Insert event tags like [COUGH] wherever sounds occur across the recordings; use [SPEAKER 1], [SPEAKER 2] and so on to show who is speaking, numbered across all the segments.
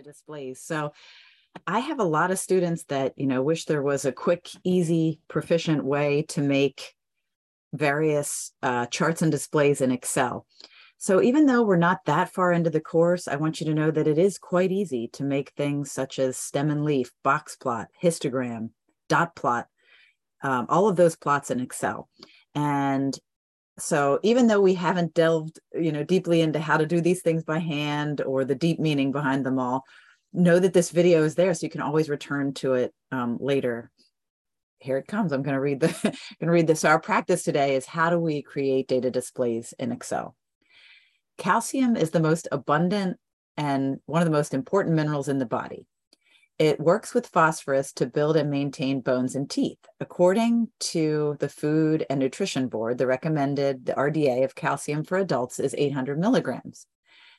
[SPEAKER 1] displays. So I have a lot of students that, you know, wish there was a quick, easy, proficient way to make various uh, charts and displays in Excel. So even though we're not that far into the course, I want you to know that it is quite easy to make things such as stem and leaf, box plot, histogram, dot plot, um, all of those plots in Excel. And so even though we haven't delved, you know, deeply into how to do these things by hand or the deep meaning behind them all, know that this video is there so you can always return to it um, later here it comes. I'm going to read the [LAUGHS] going to read this. So our practice today is how do we create data displays in Excel? Calcium is the most abundant and one of the most important minerals in the body. It works with phosphorus to build and maintain bones and teeth. According to the Food and Nutrition Board, the recommended the RDA of calcium for adults is 800 milligrams.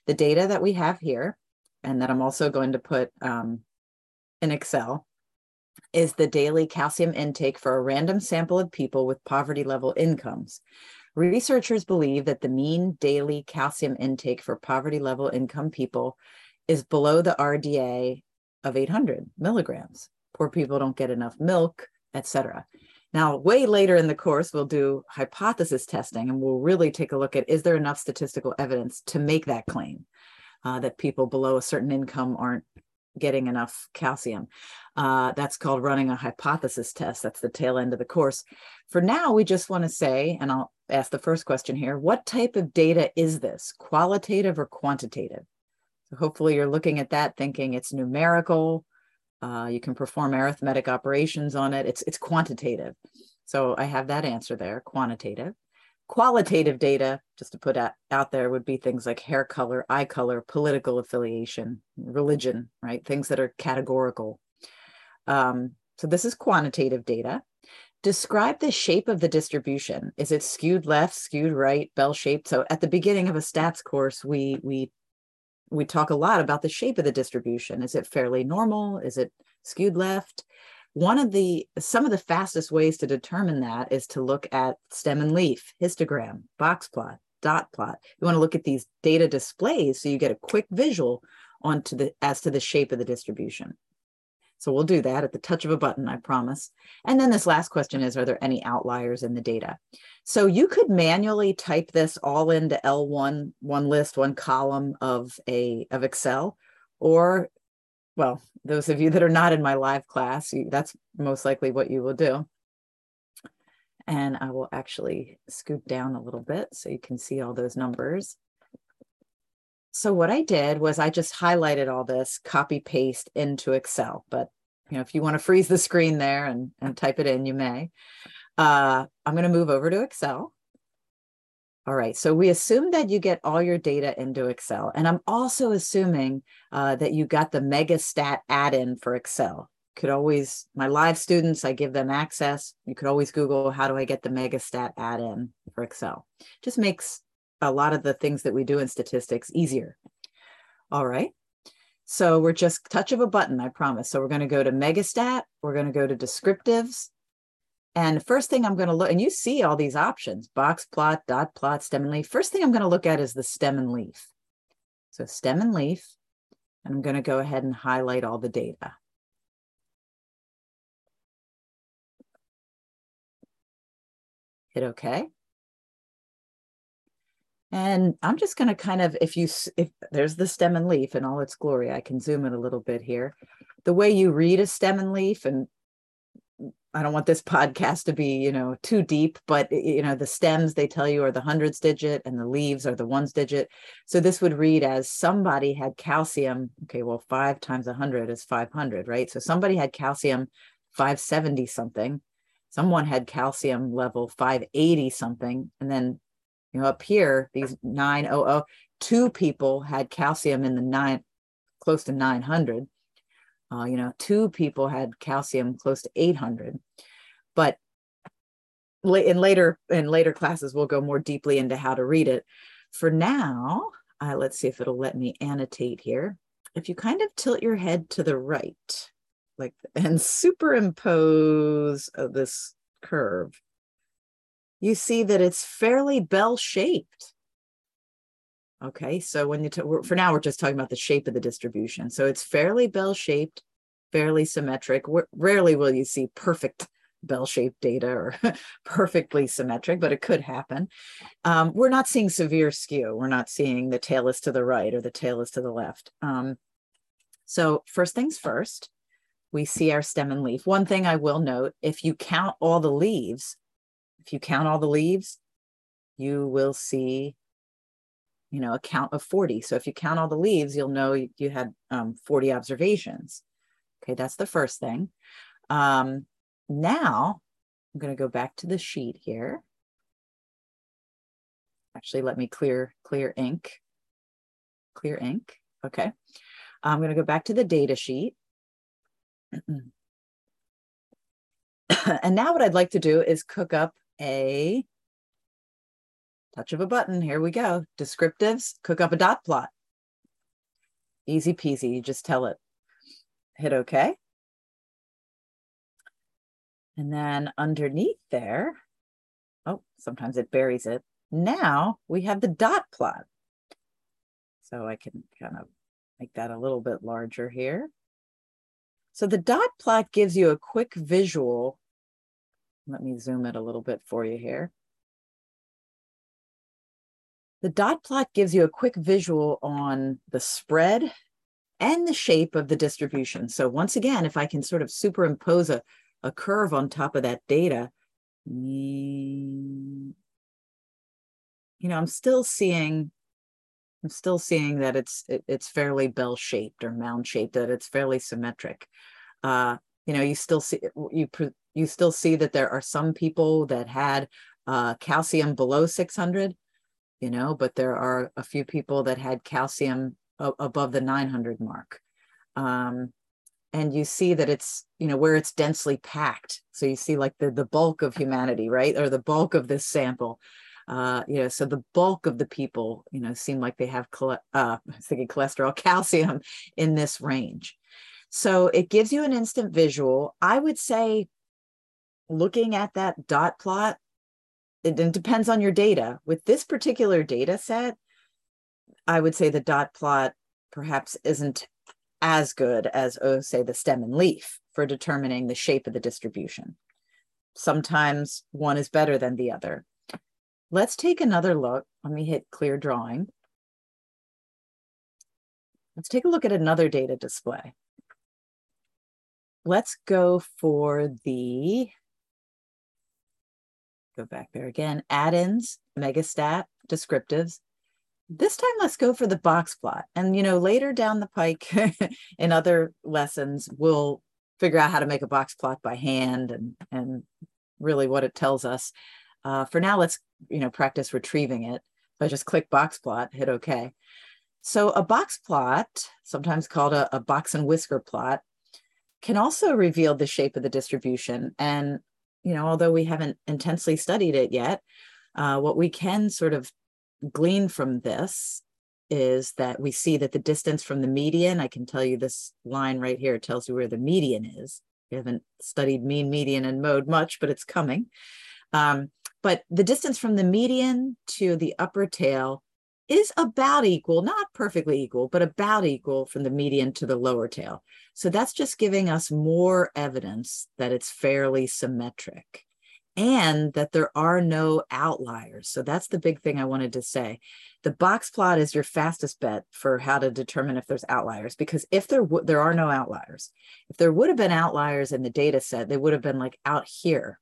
[SPEAKER 1] The data that we have here, and that I'm also going to put um, in Excel, is the daily calcium intake for a random sample of people with poverty level incomes. Researchers believe that the mean daily calcium intake for poverty level income people is below the RDA of 800 milligrams. Poor people don't get enough milk, etc. Now, way later in the course, we'll do hypothesis testing and we'll really take a look at is there enough statistical evidence to make that claim uh, that people below a certain income aren't getting enough calcium. Uh, that's called running a hypothesis test. That's the tail end of the course. For now, we just want to say, and I'll ask the first question here what type of data is this, qualitative or quantitative? Hopefully, you're looking at that thinking it's numerical. Uh, you can perform arithmetic operations on it. It's, it's quantitative. So I have that answer there, quantitative. Qualitative data, just to put out, out there, would be things like hair color, eye color, political affiliation, religion, right? Things that are categorical. Um, so this is quantitative data. Describe the shape of the distribution. Is it skewed left, skewed right, bell shaped? So at the beginning of a stats course, we we we talk a lot about the shape of the distribution. Is it fairly normal? Is it skewed left? One of the some of the fastest ways to determine that is to look at stem and leaf, histogram, box plot, dot plot. You want to look at these data displays so you get a quick visual onto the as to the shape of the distribution. So we'll do that at the touch of a button, I promise. And then this last question is, are there any outliers in the data? So you could manually type this all into L1, one list, one column of a of Excel, or well, those of you that are not in my live class, that's most likely what you will do. And I will actually scoot down a little bit so you can see all those numbers. So what I did was I just highlighted all this, copy paste into Excel. But you know, if you want to freeze the screen there and, and type it in, you may. Uh, I'm going to move over to Excel. All right, so we assume that you get all your data into Excel. And I'm also assuming uh, that you got the Megastat add-in for Excel. Could always, my live students, I give them access. You could always Google, how do I get the Megastat add-in for Excel? Just makes a lot of the things that we do in statistics easier. All right, so we're just touch of a button, I promise. So we're gonna go to Megastat, we're gonna go to descriptives, and first thing I'm going to look, and you see all these options, box plot, dot plot, stem and leaf. First thing I'm going to look at is the stem and leaf. So stem and leaf, and I'm going to go ahead and highlight all the data. Hit OK. And I'm just going to kind of, if you, if there's the stem and leaf in all its glory, I can zoom in a little bit here. The way you read a stem and leaf, and I don't want this [LAUGHS] podcast to be, you know, too deep, but you know, the stems they tell you are the hundreds digit and the leaves are the ones digit. So this would read as somebody had calcium. Okay, well, five times a hundred is 500, right? So somebody had calcium 570 something. Someone had calcium level 580 something. And then, you know, up here, these 900, two people had calcium in the nine, close to 900 uh, you know, two people had calcium close to 800. But in later in later classes, we'll go more deeply into how to read it. For now, uh, let's see if it'll let me annotate here. If you kind of tilt your head to the right, like and superimpose uh, this curve, you see that it's fairly bell shaped. Okay, so when you t- for now we're just talking about the shape of the distribution. So it's fairly bell-shaped, fairly symmetric. rarely will you see perfect bell-shaped data or [LAUGHS] perfectly symmetric, but it could happen. Um, we're not seeing severe skew. We're not seeing the tail is to the right or the tail is to the left. Um, so first things first, we see our stem and leaf. One thing I will note, if you count all the leaves, if you count all the leaves, you will see, you know, a count of 40. So if you count all the leaves, you'll know you, you had um, 40 observations. Okay, that's the first thing. Um, now, I'm going to go back to the sheet here. Actually, let me clear, clear ink. Clear ink. Okay. I'm going to go back to the data sheet. [CLEARS THROAT] and now what I'd like to do is cook up a touch of a button. Here we go. Descriptives, cook up a dot plot. Easy peasy. You just tell it. Hit OK. And then underneath there, oh, sometimes it buries it. Now we have the dot plot. So I can kind of make that a little bit larger here. So the dot plot gives you a quick visual. Let me zoom it a little bit for you here. The dot plot gives you a quick visual on the spread and the shape of the distribution. So once again, if I can sort of superimpose a, a curve on top of that data, you know, I'm still seeing, I'm still seeing that it's it, it's fairly bell shaped or mound shaped, that it's fairly symmetric. Uh, you know, you still see you you still see that there are some people that had uh, calcium below 600, you know, but there are a few people that had calcium above the 900 mark. Um, and you see that it's you know where it's densely packed. So you see like the the bulk of humanity right or the bulk of this sample. Uh you know so the bulk of the people you know seem like they have uh I was [LAUGHS] thinking cholesterol [LAUGHS] calcium in this range so it gives you an instant visual i would say looking at that dot plot it, it depends on your data with this particular data set i would say the dot plot perhaps isn't as good as, oh, say, the stem and leaf for determining the shape of the distribution. Sometimes one is better than the other. Let's take another look. Let me hit clear drawing. Let's take a look at another data display. Let's go for the, go back there again, add-ins, megastat, descriptives, this time let's go for the box plot. And you know later down the pike [LAUGHS] in other lessons we'll figure out how to make a box plot by hand and and really what it tells us. Uh, for now let's you know practice retrieving it. I just click box plot hit ok so a box plot sometimes called a, a box and whisker plot can also reveal the shape of the distribution and you know although we haven't intensely studied it yet uh, what we can sort of glean from this is that we see that the distance from the median, I can tell you this line right here tells you where the median is. We haven't studied mean, median, and mode much, but it's coming. Um, but the distance from the median to the upper tail is about equal, not perfectly equal, but about equal from the median to the lower tail. So that's just giving us more evidence that it's fairly symmetric and that there are no outliers. So that's the big thing I wanted to say. The box plot is your fastest bet for how to determine if there's outliers because if there w- there are no outliers. If there would have been outliers in the data set, they would have been like out here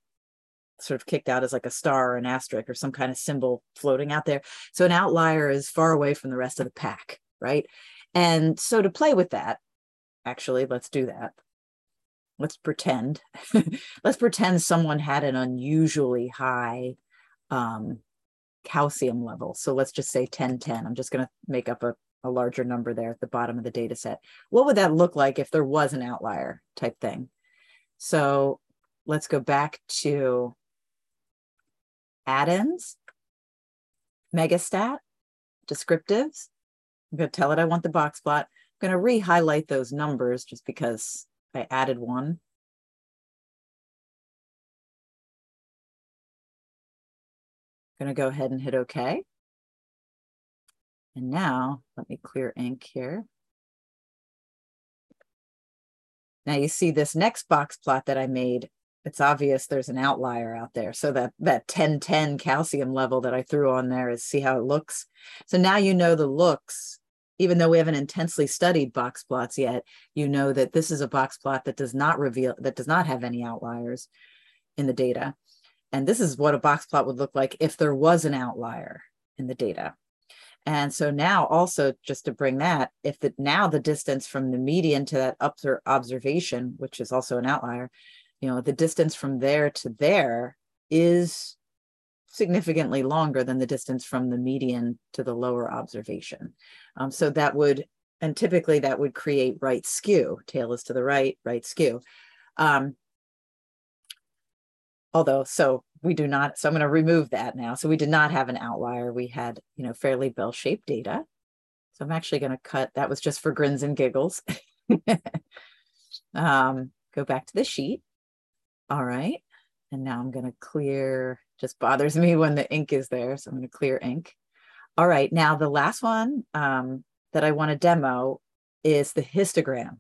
[SPEAKER 1] sort of kicked out as like a star or an asterisk or some kind of symbol floating out there. So an outlier is far away from the rest of the pack, right? And so to play with that, actually, let's do that. Let's pretend [LAUGHS] let's pretend someone had an unusually high um, calcium level. So let's just say 10 10 i'm just going to make up a, a larger number there at the bottom of the data set. What would that look like if there was an outlier type thing? So let's go back to add-ins megastat descriptives i'm going to tell it i want the box plot i'm going to re-highlight those numbers just because I added one. I'm going to go ahead and hit OK. And now let me clear ink here. Now you see this next box plot that I made. It's obvious there's an outlier out there. So that that 1010 calcium level that I threw on there is see how it looks. So now you know the looks, even though we haven't intensely studied box plots yet, you know that this is a box plot that does not reveal that does not have any outliers in the data. And this is what a box plot would look like if there was an outlier in the data. And so now also just to bring that, if the now the distance from the median to that upper observation, which is also an outlier, you know, the distance from there to there is significantly longer than the distance from the median to the lower observation. Um, so that would, and typically that would create right skew, tail is to the right, right skew. Um, although, so we do not, so I'm going to remove that now. So we did not have an outlier. We had, you know, fairly bell-shaped data. So I'm actually going to cut, that was just for grins and giggles. [LAUGHS] um, go back to the sheet. All right. And now I'm going to clear, just bothers me when the ink is there. So I'm going to clear ink. All right. Now the last one um, that I want to demo is the histogram.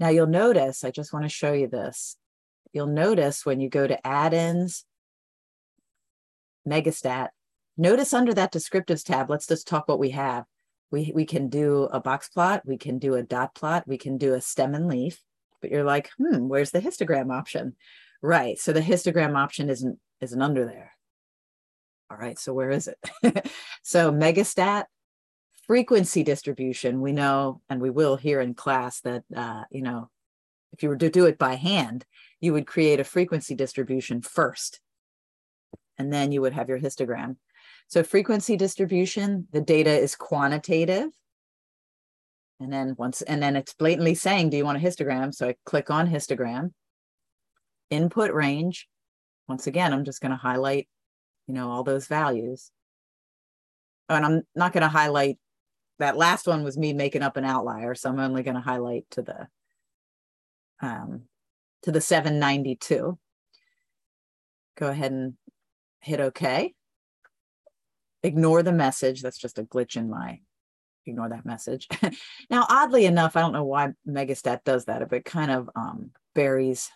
[SPEAKER 1] Now you'll notice, I just want to show you this. You'll notice when you go to add-ins Megastat. Notice under that descriptives tab, let's just talk what we have. We, we can do a box plot, we can do a dot plot, we can do a stem and leaf, but you're like, hmm, where's the histogram option? Right, so the histogram option isn't, isn't under there. All right, so where is it? [LAUGHS] so Megastat, frequency distribution, we know, and we will hear in class that, uh, you know, if you were to do it by hand, you would create a frequency distribution first and then you would have your histogram. So frequency distribution, the data is quantitative. And then once, and then it's blatantly saying, do you want a histogram? So I click on histogram, input range. Once again, I'm just going to highlight, you know, all those values. Oh, And I'm not going to highlight that last one was me making up an outlier. So I'm only going to highlight to the, um, to the 792. Go ahead and hit OK. Ignore the message. That's just a glitch in my, ignore that message. [LAUGHS] now, oddly enough, I don't know why Megastat does that, but it kind of um, buries,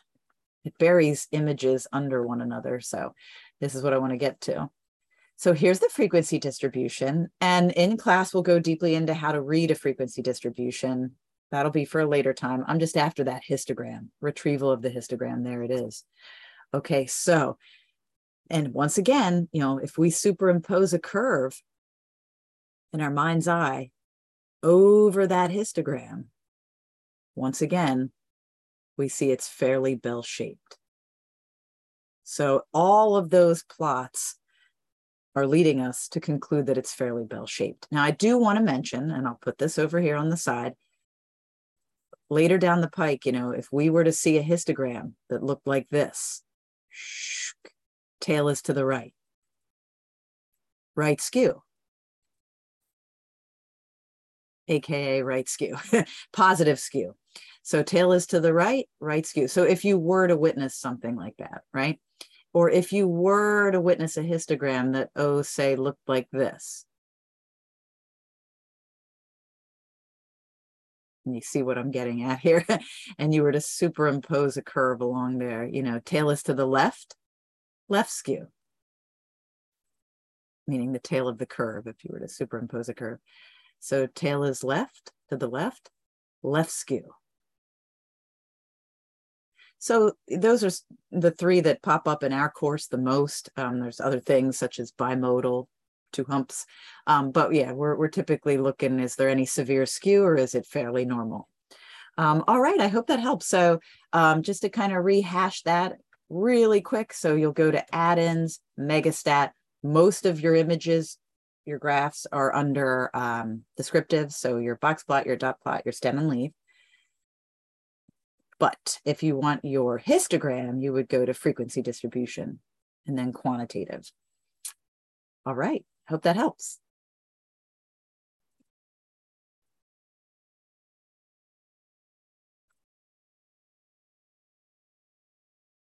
[SPEAKER 1] it buries images under one another. So this is what I want to get to. So here's the frequency distribution. And in class, we'll go deeply into how to read a frequency distribution. That'll be for a later time. I'm just after that histogram, retrieval of the histogram. There it is. Okay, so and once again, you know, if we superimpose a curve in our mind's eye over that histogram, once again, we see it's fairly bell shaped. So all of those plots are leading us to conclude that it's fairly bell shaped. Now, I do want to mention, and I'll put this over here on the side. Later down the pike, you know, if we were to see a histogram that looked like this, tail is to the right. Right skew, AKA right skew, [LAUGHS] positive skew. So tail is to the right, right skew. So if you were to witness something like that, right? Or if you were to witness a histogram that, oh, say, looked like this. And you see what I'm getting at here. [LAUGHS] and you were to superimpose a curve along there, you know, tail is to the left, left skew, meaning the tail of the curve, if you were to superimpose a curve. So tail is left to the left, left skew. So those are the three that pop up in our course the most. Um, there's other things such as bimodal, two humps. Um, but yeah, we're, we're typically looking, is there any severe skew or is it fairly normal? Um, all right, I hope that helps. So um, just to kind of rehash that, really quick. So you'll go to add-ins, Megastat. Most of your images, your graphs are under um, descriptive. So your box plot, your dot plot, your stem and leaf. But if you want your histogram, you would go to frequency distribution and then quantitative. All right. Hope that helps.